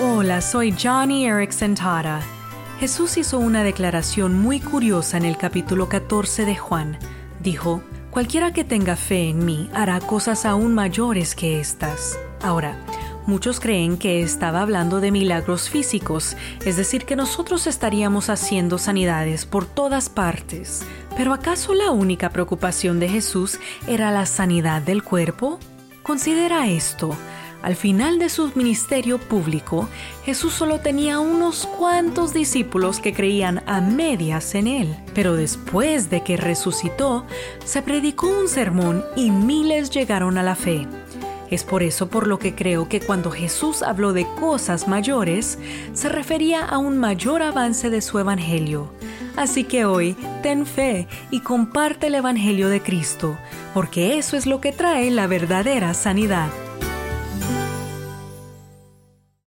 Hola, soy Johnny Erickson Tara. Jesús hizo una declaración muy curiosa en el capítulo 14 de Juan. Dijo, Cualquiera que tenga fe en mí hará cosas aún mayores que estas. Ahora, muchos creen que estaba hablando de milagros físicos, es decir, que nosotros estaríamos haciendo sanidades por todas partes. Pero ¿acaso la única preocupación de Jesús era la sanidad del cuerpo? Considera esto. Al final de su ministerio público, Jesús solo tenía unos cuantos discípulos que creían a medias en él. Pero después de que resucitó, se predicó un sermón y miles llegaron a la fe. Es por eso por lo que creo que cuando Jesús habló de cosas mayores, se refería a un mayor avance de su Evangelio. Así que hoy, ten fe y comparte el Evangelio de Cristo, porque eso es lo que trae la verdadera sanidad.